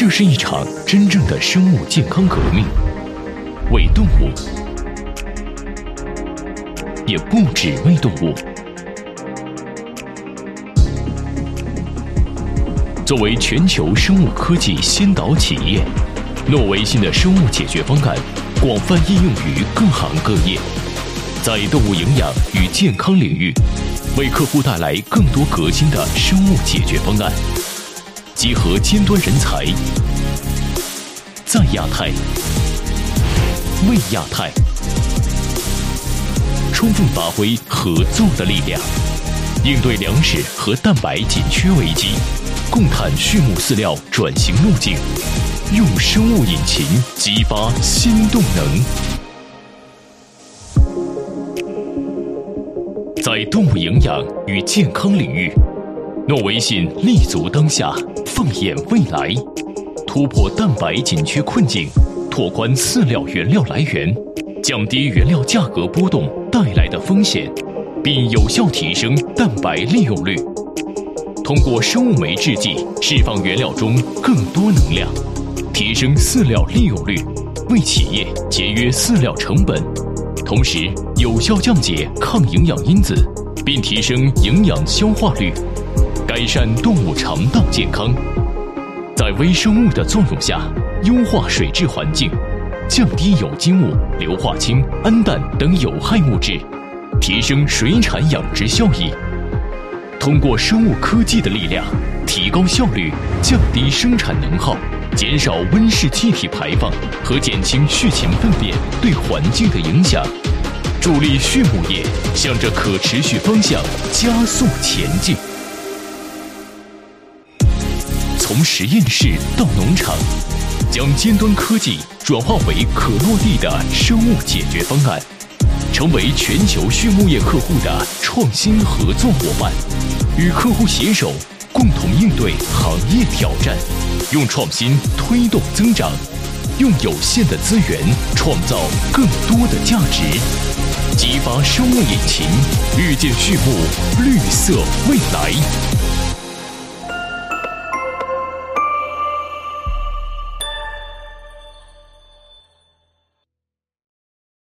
这是一场真正的生物健康革命，为动物，也不只为动物。作为全球生物科技先导企业，诺维新的生物解决方案广泛应用于各行各业，在动物营养与健康领域，为客户带来更多革新的生物解决方案。集合尖端人才，在亚太，为亚太，充分发挥合作的力量，应对粮食和蛋白紧缺危机，共探畜牧饲料转型路径，用生物引擎激发新动能。在动物营养与健康领域，诺维信立足当下。放眼未来，突破蛋白紧缺困境，拓宽饲料原料来源，降低原料价格波动带来的风险，并有效提升蛋白利用率。通过生物酶制剂释放原料中更多能量，提升饲料利用率，为企业节约饲料成本，同时有效降解抗营养因子，并提升营养消化率。改善动物肠道健康，在微生物的作用下，优化水质环境，降低有机物、硫化氢、氨氮等有害物质，提升水产养殖效益。通过生物科技的力量，提高效率，降低生产能耗，减少温室气体排放和减轻畜禽粪便对环境的影响，助力畜牧业向着可持续方向加速前进。从实验室到农场，将尖端科技转化为可落地的生物解决方案，成为全球畜牧业客户的创新合作伙伴，与客户携手，共同应对行业挑战，用创新推动增长，用有限的资源创造更多的价值，激发生物引擎，遇见畜牧绿色未来。